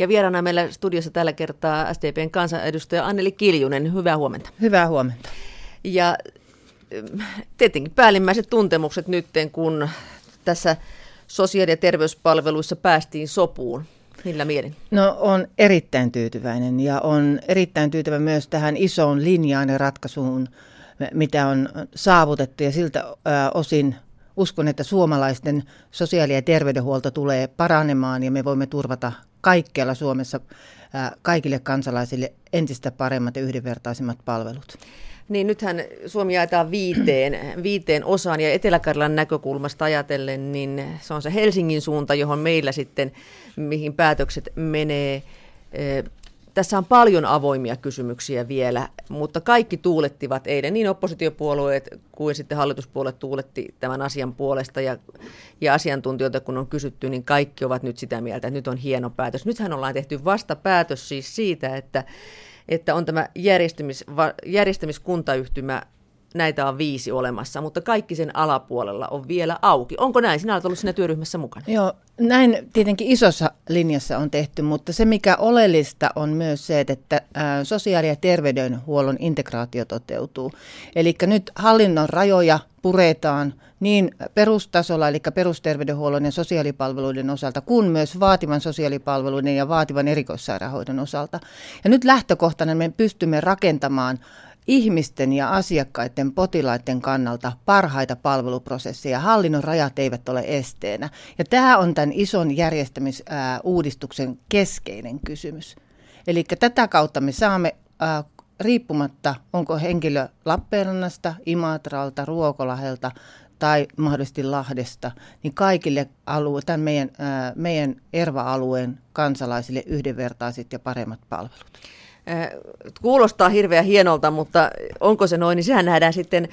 Ja vieraana meillä studiossa tällä kertaa SDPn kansanedustaja Anneli Kiljunen. Hyvää huomenta. Hyvää huomenta. Ja tietenkin päällimmäiset tuntemukset nyt, kun tässä sosiaali- ja terveyspalveluissa päästiin sopuun. Millä mielin? No on erittäin tyytyväinen ja on erittäin tyytyväinen myös tähän isoon linjaan ja ratkaisuun, mitä on saavutettu ja siltä osin uskon, että suomalaisten sosiaali- ja terveydenhuolto tulee paranemaan ja me voimme turvata kaikkialla Suomessa kaikille kansalaisille entistä paremmat ja yhdenvertaisemmat palvelut. Niin nythän Suomi jaetaan viiteen, viiteen osaan ja Etelä-Karjalan näkökulmasta ajatellen, niin se on se Helsingin suunta, johon meillä sitten, mihin päätökset menee. Tässä on paljon avoimia kysymyksiä vielä, mutta kaikki tuulettivat eilen, niin oppositiopuolueet kuin sitten hallituspuolet tuuletti tämän asian puolesta ja, ja asiantuntijoita kun on kysytty, niin kaikki ovat nyt sitä mieltä, että nyt on hieno päätös. Nythän ollaan tehty vasta päätös siis siitä, että, että on tämä järjestämis, järjestämiskuntayhtymä näitä on viisi olemassa, mutta kaikki sen alapuolella on vielä auki. Onko näin? Sinä olet ollut siinä työryhmässä mukana. Joo, näin tietenkin isossa linjassa on tehty, mutta se mikä oleellista on myös se, että sosiaali- ja terveydenhuollon integraatio toteutuu. Eli nyt hallinnon rajoja puretaan niin perustasolla, eli perusterveydenhuollon ja sosiaalipalveluiden osalta, kuin myös vaativan sosiaalipalveluiden ja vaativan erikoissairaanhoidon osalta. Ja nyt lähtökohtana me pystymme rakentamaan ihmisten ja asiakkaiden, potilaiden kannalta parhaita palveluprosesseja. Hallinnon rajat eivät ole esteenä. Ja tämä on tämän ison järjestämisuudistuksen keskeinen kysymys. Eli tätä kautta me saamme riippumatta, onko henkilö Lappeenrannasta, Imatralta, Ruokolahelta tai mahdollisesti Lahdesta, niin kaikille alue, tämän meidän, meidän ERVA-alueen kansalaisille yhdenvertaiset ja paremmat palvelut. Kuulostaa hirveän hienolta, mutta onko se noin, niin sehän nähdään sitten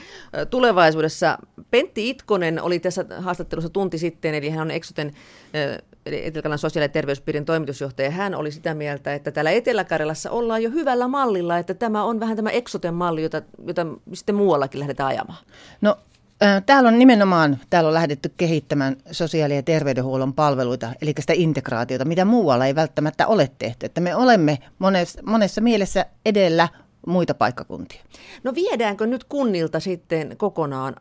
tulevaisuudessa. Pentti Itkonen oli tässä haastattelussa tunti sitten, eli hän on Exoten eli etelä sosiaali- ja terveyspiirin toimitusjohtaja, hän oli sitä mieltä, että täällä Etelä-Karjalassa ollaan jo hyvällä mallilla, että tämä on vähän tämä Exoten malli, jota, jota sitten muuallakin lähdetään ajamaan. No Täällä on nimenomaan täällä on lähdetty kehittämään sosiaali- ja terveydenhuollon palveluita, eli sitä integraatiota, mitä muualla ei välttämättä ole tehty. Että me olemme monessa, monessa mielessä edellä muita paikkakuntia. No viedäänkö nyt kunnilta sitten kokonaan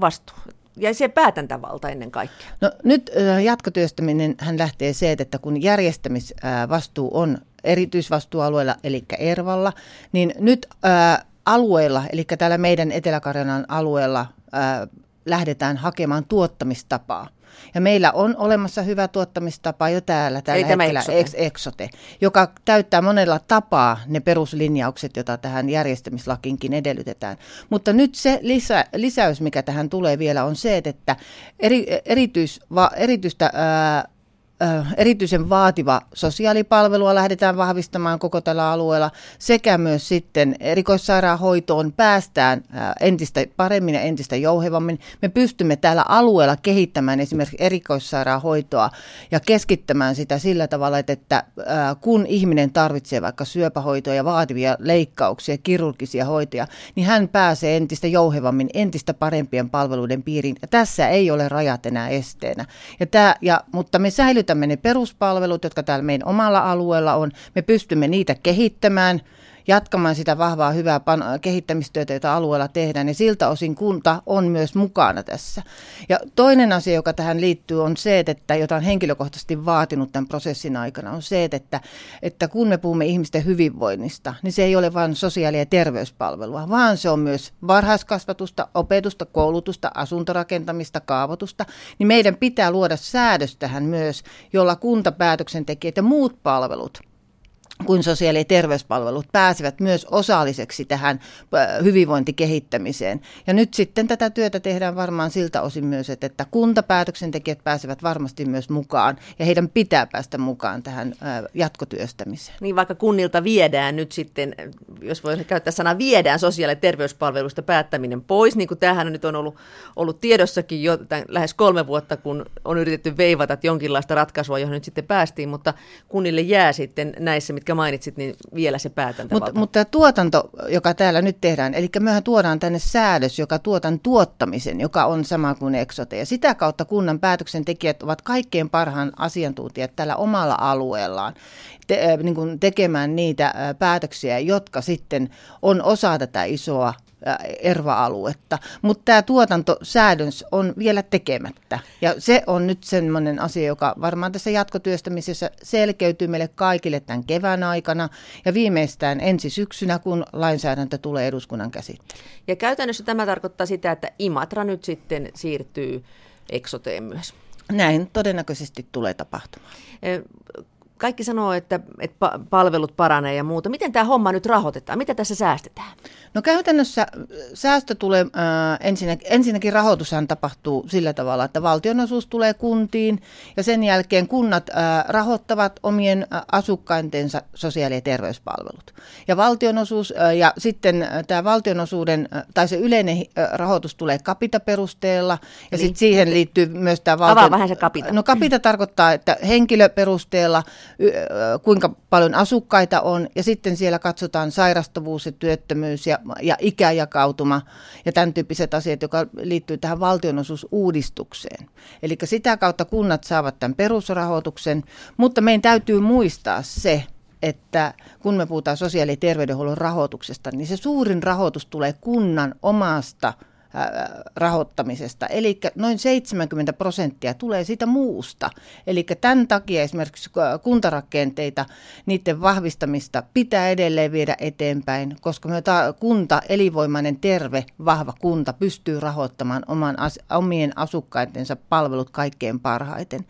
vastuu? Ja se päätäntävalta ennen kaikkea. No nyt jatkotyöstäminen hän lähtee se, että kun järjestämisvastuu on erityisvastuualueella, eli ERValla, niin nyt alueella, eli täällä meidän etelä alueella lähdetään hakemaan tuottamistapaa. Ja meillä on olemassa hyvä tuottamistapa jo täällä tällä Eli hetkellä, Exote. Exote, joka täyttää monella tapaa ne peruslinjaukset, joita tähän järjestämislakinkin edellytetään. Mutta nyt se lisä, lisäys, mikä tähän tulee vielä, on se, että eri, erityis, va, erityistä ää, erityisen vaativa sosiaalipalvelua lähdetään vahvistamaan koko tällä alueella sekä myös sitten erikoissairaanhoitoon päästään entistä paremmin ja entistä jouhevammin. Me pystymme täällä alueella kehittämään esimerkiksi erikoissairaanhoitoa ja keskittämään sitä sillä tavalla, että kun ihminen tarvitsee vaikka syöpähoitoja ja vaativia leikkauksia, kirurgisia hoitoja, niin hän pääsee entistä jouhevammin, entistä parempien palveluiden piiriin. Ja tässä ei ole rajat enää esteenä. Ja tämä, ja, mutta me säilytämme säilytämme ne peruspalvelut, jotka täällä meidän omalla alueella on. Me pystymme niitä kehittämään jatkamaan sitä vahvaa hyvää pan- kehittämistyötä, jota alueella tehdään, ja siltä osin kunta on myös mukana tässä. Ja toinen asia, joka tähän liittyy, on se, että jota on henkilökohtaisesti vaatinut tämän prosessin aikana, on se, että, että kun me puhumme ihmisten hyvinvoinnista, niin se ei ole vain sosiaali- ja terveyspalvelua, vaan se on myös varhaiskasvatusta, opetusta, koulutusta, asuntorakentamista, kaavoitusta, niin meidän pitää luoda säädös tähän myös, jolla kuntapäätöksentekijät ja muut palvelut – kuin sosiaali- ja terveyspalvelut pääsivät myös osalliseksi tähän hyvinvointikehittämiseen. Ja nyt sitten tätä työtä tehdään varmaan siltä osin myös, että, että kuntapäätöksentekijät pääsevät varmasti myös mukaan ja heidän pitää päästä mukaan tähän jatkotyöstämiseen. Niin vaikka kunnilta viedään nyt sitten, jos voi käyttää sanaa viedään sosiaali- ja terveyspalveluista päättäminen pois, niin kuin tämähän nyt on ollut, ollut tiedossakin jo tämän, lähes kolme vuotta, kun on yritetty veivata jonkinlaista ratkaisua, johon nyt sitten päästiin, mutta kunnille jää sitten näissä, mitkä mitkä mainitsit, niin vielä se päätäntävalta. Mutta mut tämä tuotanto, joka täällä nyt tehdään, eli mehän tuodaan tänne säädös, joka tuotan tuottamisen, joka on sama kuin eksote. Ja sitä kautta kunnan päätöksentekijät ovat kaikkein parhaan asiantuntijat tällä omalla alueellaan te, niin kuin tekemään niitä päätöksiä, jotka sitten on osa tätä isoa erva-aluetta. Mutta tämä tuotantosäädöns on vielä tekemättä. Ja se on nyt semmoinen asia, joka varmaan tässä jatkotyöstämisessä selkeytyy meille kaikille tämän kevään aikana ja viimeistään ensi syksynä, kun lainsäädäntö tulee eduskunnan käsittelyyn. Ja käytännössä tämä tarkoittaa sitä, että Imatra nyt sitten siirtyy eksoteen myös. Näin todennäköisesti tulee tapahtumaan kaikki sanoo, että, että palvelut paranee ja muuta. Miten tämä homma nyt rahoitetaan? Mitä tässä säästetään? No käytännössä äh, säästö tulee, äh, ensinnäkin, ensinnäkin rahoitushan tapahtuu sillä tavalla, että valtionosuus tulee kuntiin ja sen jälkeen kunnat äh, rahoittavat omien äh, asukkaintensa sosiaali- ja terveyspalvelut. Ja valtionosuus äh, ja sitten äh, tämä valtionosuuden äh, tai se yleinen äh, rahoitus tulee kapitaperusteella ja sitten siihen liittyy myös tämä valtion... Avaa vähän se kapita. No kapita tarkoittaa, että henkilöperusteella kuinka paljon asukkaita on ja sitten siellä katsotaan sairastavuus ja työttömyys ja, ja ikäjakautuma ja tämän tyyppiset asiat, jotka liittyy tähän valtionosuusuudistukseen. Eli sitä kautta kunnat saavat tämän perusrahoituksen, mutta meidän täytyy muistaa se, että kun me puhutaan sosiaali- ja terveydenhuollon rahoituksesta, niin se suurin rahoitus tulee kunnan omasta – rahoittamisesta. Eli noin 70 prosenttia tulee siitä muusta. Eli tämän takia esimerkiksi kuntarakenteita, niiden vahvistamista pitää edelleen viedä eteenpäin, koska me ta- kunta, elinvoimainen, terve, vahva kunta pystyy rahoittamaan oman as- omien asukkaitensa palvelut kaikkein parhaiten.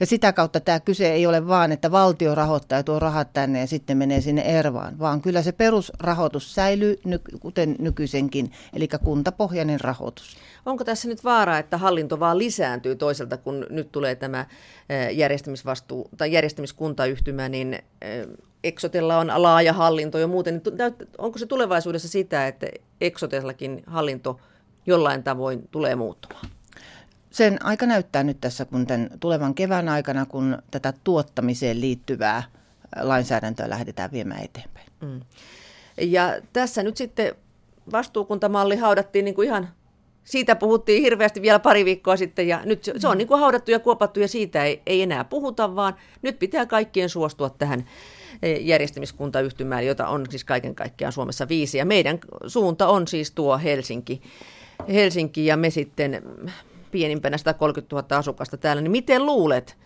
Ja sitä kautta tämä kyse ei ole vaan, että valtio rahoittaa ja tuo rahat tänne ja sitten menee sinne ervaan, vaan kyllä se perusrahoitus säilyy, kuten nykyisenkin, eli kuntapohjainen rahoitus. Onko tässä nyt vaara, että hallinto vaan lisääntyy toiselta, kun nyt tulee tämä järjestämisvastuu tai järjestämiskuntayhtymä, niin Exotella on laaja hallinto ja muuten. Onko se tulevaisuudessa sitä, että Exotellakin hallinto jollain tavoin tulee muuttumaan? Sen aika näyttää nyt tässä, kun tämän tulevan kevään aikana, kun tätä tuottamiseen liittyvää lainsäädäntöä lähdetään viemään eteenpäin. Mm. Ja tässä nyt sitten vastuukuntamalli haudattiin niin kuin ihan, siitä puhuttiin hirveästi vielä pari viikkoa sitten ja nyt se, se on mm. niin kuin haudattu ja kuopattu ja siitä ei, ei enää puhuta, vaan nyt pitää kaikkien suostua tähän e, järjestämiskuntayhtymään, jota on siis kaiken kaikkiaan Suomessa viisi. Ja meidän suunta on siis tuo Helsinki, Helsinki ja me sitten pienimpänä 130 000 asukasta täällä. Niin miten luulet,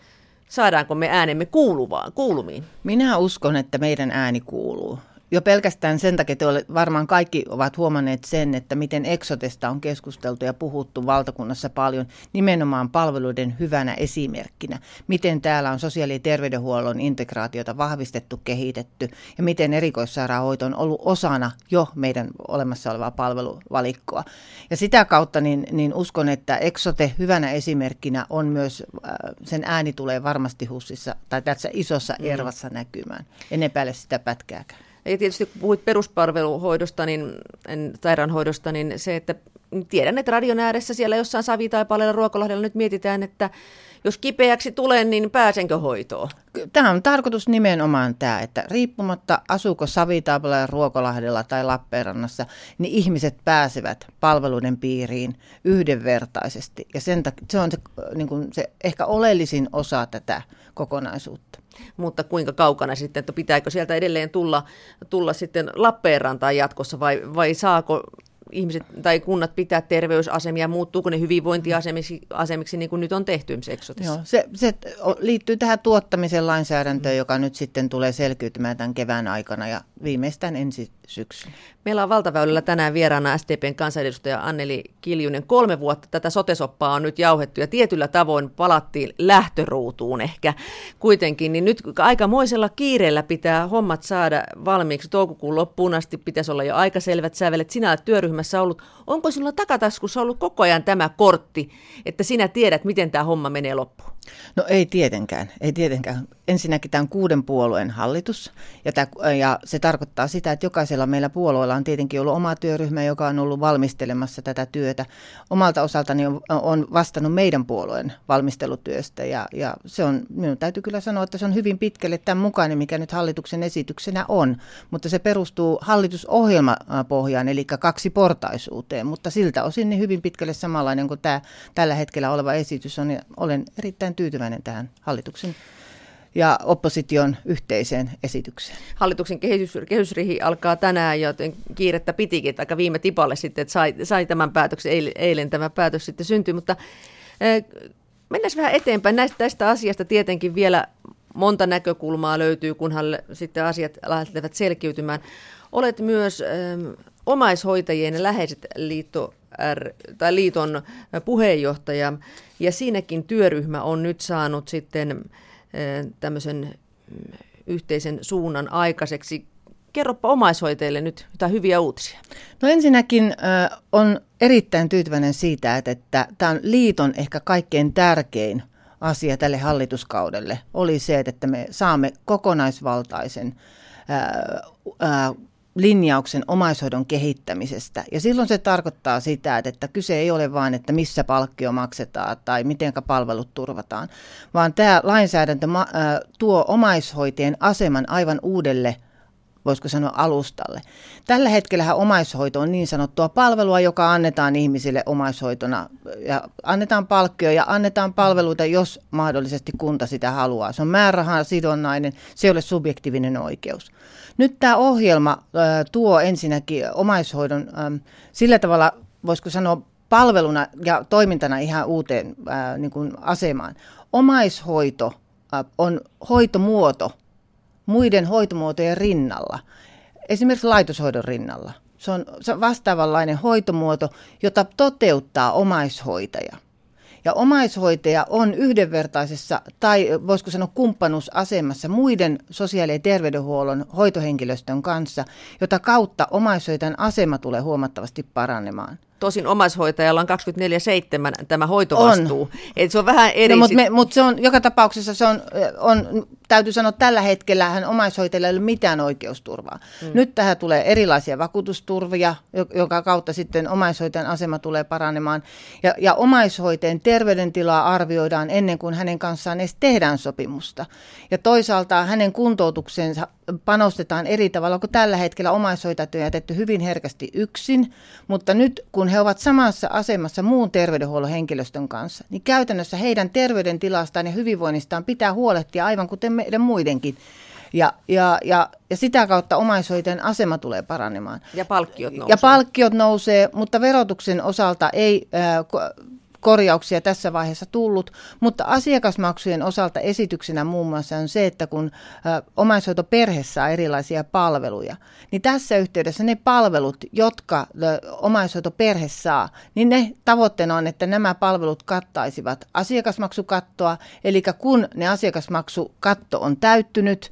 saadaanko me äänemme kuuluvaan, kuulumiin? Minä uskon, että meidän ääni kuuluu jo pelkästään sen takia, että varmaan kaikki ovat huomanneet sen, että miten Exotesta on keskusteltu ja puhuttu valtakunnassa paljon nimenomaan palveluiden hyvänä esimerkkinä. Miten täällä on sosiaali- ja terveydenhuollon integraatiota vahvistettu, kehitetty ja miten erikoissairaanhoito on ollut osana jo meidän olemassa olevaa palveluvalikkoa. Ja sitä kautta niin, niin uskon, että Exote hyvänä esimerkkinä on myös, äh, sen ääni tulee varmasti hussissa tai tässä isossa mm. ervassa näkymään. En epäile sitä pätkääkään. Ja tietysti kun puhuit peruspalveluhoidosta, niin, sairaanhoidosta, niin se, että tiedän, että radion ääressä siellä jossain Savitaipaleella Ruokolahdella nyt mietitään, että jos kipeäksi tulen, niin pääsenkö hoitoon? Tämä on tarkoitus nimenomaan tämä, että riippumatta asuuko Savitaipaleella, Ruokolahdella tai Lappeenrannassa, niin ihmiset pääsevät palveluiden piiriin yhdenvertaisesti. Ja sen takia, se on se, niin kuin se ehkä oleellisin osa tätä kokonaisuutta mutta kuinka kaukana sitten, että pitääkö sieltä edelleen tulla, tulla sitten Lappeenrantaan jatkossa vai, vai saako ihmiset tai kunnat pitää terveysasemia, muuttuuko ne hyvinvointiasemiksi asemiksi, niin kuin nyt on tehty Joo, se, se liittyy tähän tuottamisen lainsäädäntöön, joka nyt sitten tulee selkiytymään tämän kevään aikana ja viimeistään ensi syksyn. Meillä on valtaväylällä tänään vieraana SDPn kansanedustaja Anneli Kiljunen. Kolme vuotta tätä sotesoppaa on nyt jauhettu ja tietyllä tavoin palattiin lähtöruutuun ehkä kuitenkin. Niin nyt aikamoisella kiireellä pitää hommat saada valmiiksi. Toukokuun loppuun asti pitäisi olla jo aika selvät sävelet. Sinä olet työryhmässä ollut. Onko sinulla takataskussa ollut koko ajan tämä kortti, että sinä tiedät, miten tämä homma menee loppuun? No ei tietenkään, ei tietenkään. Ensinnäkin tämä on kuuden puolueen hallitus ja, tämä, ja se tarkoittaa sitä, että jokaisella meillä puolueella on tietenkin ollut oma työryhmä, joka on ollut valmistelemassa tätä työtä. Omalta osaltani on, on vastannut meidän puolueen valmistelutyöstä ja, ja se on, minun täytyy kyllä sanoa, että se on hyvin pitkälle tämän mukainen, mikä nyt hallituksen esityksenä on, mutta se perustuu hallitusohjelmapohjaan, eli kaksi portaisuuteen, mutta siltä osin niin hyvin pitkälle samanlainen kuin tämä tällä hetkellä oleva esitys on ja olen erittäin tyytyväinen tähän hallituksen ja opposition yhteiseen esitykseen. Hallituksen kehys, kehysrihi alkaa tänään, joten kiirettä pitikin, aika viime tipalle sitten, että sai, sai tämän päätöksen, eilen, tämä päätös sitten syntyi, mutta äh, mennään vähän eteenpäin. Näistä, tästä asiasta tietenkin vielä monta näkökulmaa löytyy, kunhan sitten asiat lähtevät selkiytymään. Olet myös äh, omaishoitajien läheiset liitto R, tai liiton puheenjohtaja, ja siinäkin työryhmä on nyt saanut sitten tämmöisen mm, yhteisen suunnan aikaiseksi. Kerropa omaishoitajille nyt jotain hyviä uutisia. No ensinnäkin äh, on erittäin tyytyväinen siitä, että, että tämä on liiton ehkä kaikkein tärkein asia tälle hallituskaudelle, oli se, että me saamme kokonaisvaltaisen äh, äh, linjauksen omaishoidon kehittämisestä. Ja silloin se tarkoittaa sitä, että kyse ei ole vain, että missä palkkio maksetaan tai miten palvelut turvataan, vaan tämä lainsäädäntö tuo omaishoitajien aseman aivan uudelle voisiko sanoa alustalle. Tällä hetkellä omaishoito on niin sanottua palvelua, joka annetaan ihmisille omaishoitona. Ja annetaan palkkio ja annetaan palveluita, jos mahdollisesti kunta sitä haluaa. Se on määrärahan sidonnainen, se ei ole subjektiivinen oikeus. Nyt tämä ohjelma tuo ensinnäkin omaishoidon sillä tavalla, voisiko sanoa, palveluna ja toimintana ihan uuteen niin kuin asemaan. Omaishoito on hoitomuoto muiden hoitomuotojen rinnalla, esimerkiksi laitoshoidon rinnalla. Se on, vastaavanlainen hoitomuoto, jota toteuttaa omaishoitaja. Ja omaishoitaja on yhdenvertaisessa tai voisiko sanoa kumppanuusasemassa muiden sosiaali- ja terveydenhuollon hoitohenkilöstön kanssa, jota kautta omaishoitajan asema tulee huomattavasti paranemaan. Tosin omaishoitajalla on 24-7 tämä hoitovastuu. On. Eli se on vähän eri. No, mutta, me, mutta se on, joka tapauksessa se on, on täytyy sanoa, että tällä hetkellä hän omaishoitajalla ei ole mitään oikeusturvaa. Mm. Nyt tähän tulee erilaisia vakuutusturvia, joka kautta sitten omaishoitajan asema tulee paranemaan. Ja, ja omaishoitajan terveydentilaa arvioidaan ennen kuin hänen kanssaan edes tehdään sopimusta. Ja toisaalta hänen kuntoutuksensa panostetaan eri tavalla, kun tällä hetkellä omaishoitajat on jätetty hyvin herkästi yksin, mutta nyt kun he ovat samassa asemassa muun terveydenhuollon henkilöstön kanssa, niin käytännössä heidän terveydentilastaan ja hyvinvoinnistaan pitää huolehtia aivan kuten meidän muidenkin. Ja, ja, ja, ja sitä kautta omaishoitajan asema tulee paranemaan. Ja palkkiot nousee. Ja palkkiot nousee, mutta verotuksen osalta ei äh, korjauksia tässä vaiheessa tullut, mutta asiakasmaksujen osalta esityksenä muun muassa on se, että kun omaishoitoperhe saa erilaisia palveluja, niin tässä yhteydessä ne palvelut, jotka omaishoitoperhe saa, niin ne tavoitteena on, että nämä palvelut kattaisivat asiakasmaksukattoa, eli kun ne asiakasmaksukatto on täyttynyt,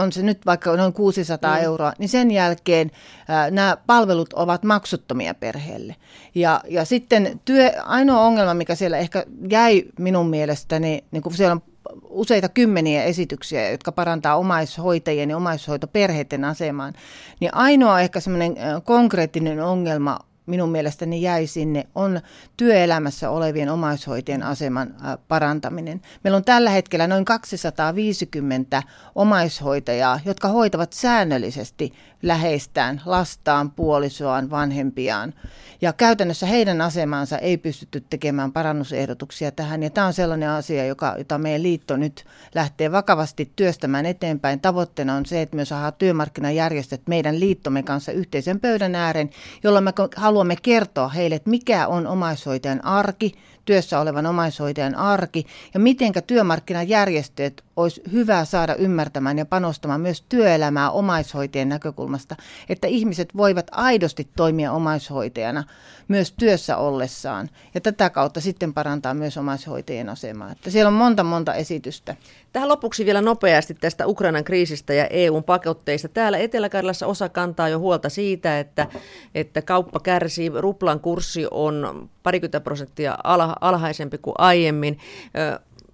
on se nyt vaikka noin 600 mm. euroa, niin sen jälkeen ää, nämä palvelut ovat maksuttomia perheelle. Ja, ja sitten työ, ainoa ongelma, mikä siellä ehkä jäi minun mielestäni, niin kun siellä on useita kymmeniä esityksiä, jotka parantaa omaishoitajien ja omaishoitoperheiden asemaan, niin ainoa ehkä semmoinen konkreettinen ongelma minun mielestäni jäi sinne, on työelämässä olevien omaishoitajien aseman parantaminen. Meillä on tällä hetkellä noin 250 omaishoitajaa, jotka hoitavat säännöllisesti läheistään, lastaan, puolisoaan, vanhempiaan. Ja käytännössä heidän asemansa ei pystytty tekemään parannusehdotuksia tähän. Ja tämä on sellainen asia, joka, jota meidän liitto nyt lähtee vakavasti työstämään eteenpäin. Tavoitteena on se, että me saadaan työmarkkinajärjestöt meidän liittomme kanssa yhteisen pöydän ääreen, jolloin me haluamme kertoa heille, että mikä on omaishoitajan arki, työssä olevan omaishoitajan arki ja mitenkä työmarkkinajärjestöt olisi hyvä saada ymmärtämään ja panostamaan myös työelämää omaishoitajien näkökulmasta, että ihmiset voivat aidosti toimia omaishoitajana myös työssä ollessaan ja tätä kautta sitten parantaa myös omaishoitajien asemaa. Että siellä on monta monta esitystä. Tähän lopuksi vielä nopeasti tästä Ukrainan kriisistä ja EUn pakotteista. Täällä Etelä-Karjalassa osa kantaa jo huolta siitä, että, että kauppa kärsii. Ruplan kurssi on parikymmentä prosenttia alhaisempi kuin aiemmin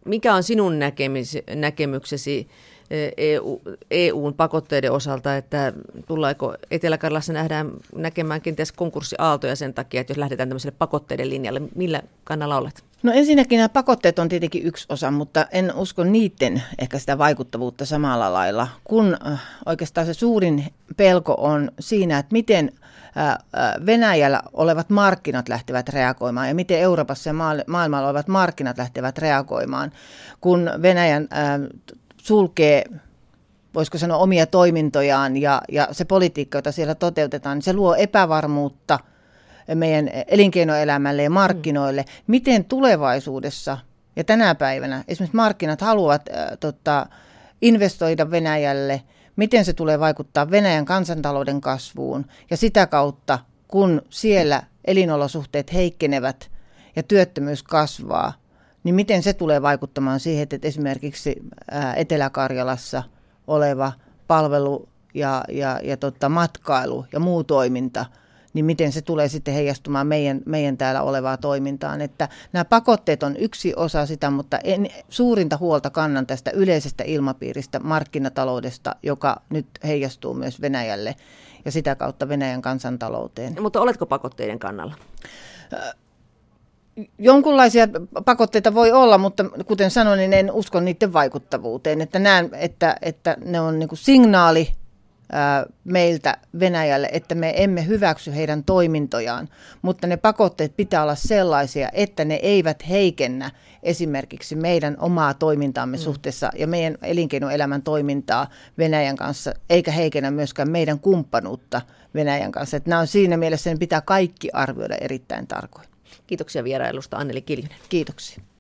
mikä on sinun näkemyksesi EU, EUn pakotteiden osalta, että tullaanko Etelä-Karjalassa nähdään näkemään kenties konkurssiaaltoja sen takia, että jos lähdetään tämmöiselle pakotteiden linjalle, millä kannalla olet? No ensinnäkin nämä pakotteet on tietenkin yksi osa, mutta en usko niiden ehkä sitä vaikuttavuutta samalla lailla, kun äh, oikeastaan se suurin pelko on siinä, että miten äh, äh, Venäjällä olevat markkinat lähtevät reagoimaan ja miten Euroopassa ja maailmalla olevat markkinat lähtevät reagoimaan, kun Venäjän sulkee voisiko sanoa omia toimintojaan ja, ja se politiikka, jota siellä toteutetaan, niin se luo epävarmuutta meidän elinkeinoelämälle ja markkinoille. Mm. Miten tulevaisuudessa ja tänä päivänä esimerkiksi markkinat haluavat äh, tota, investoida Venäjälle, miten se tulee vaikuttaa Venäjän kansantalouden kasvuun ja sitä kautta, kun siellä elinolosuhteet heikkenevät ja työttömyys kasvaa, niin miten se tulee vaikuttamaan siihen, että esimerkiksi Etelä-Karjalassa oleva palvelu ja, ja, ja tota, matkailu ja muu toiminta, niin miten se tulee sitten heijastumaan meidän, meidän täällä olevaa toimintaan. Että nämä pakotteet on yksi osa sitä, mutta en, suurinta huolta kannan tästä yleisestä ilmapiiristä, markkinataloudesta, joka nyt heijastuu myös Venäjälle ja sitä kautta Venäjän kansantalouteen. Mutta oletko pakotteiden kannalla? Jonkunlaisia pakotteita voi olla, mutta kuten sanoin, niin en usko niiden vaikuttavuuteen. Että näen, että, että ne on niin signaali meiltä Venäjälle, että me emme hyväksy heidän toimintojaan, mutta ne pakotteet pitää olla sellaisia, että ne eivät heikennä esimerkiksi meidän omaa toimintaamme mm. suhteessa ja meidän elinkeinoelämän toimintaa Venäjän kanssa, eikä heikennä myöskään meidän kumppanuutta Venäjän kanssa. Että nämä on siinä mielessä, ne pitää kaikki arvioida erittäin tarkoin. Kiitoksia vierailusta Anneli Kiljunen. Kiitoksia.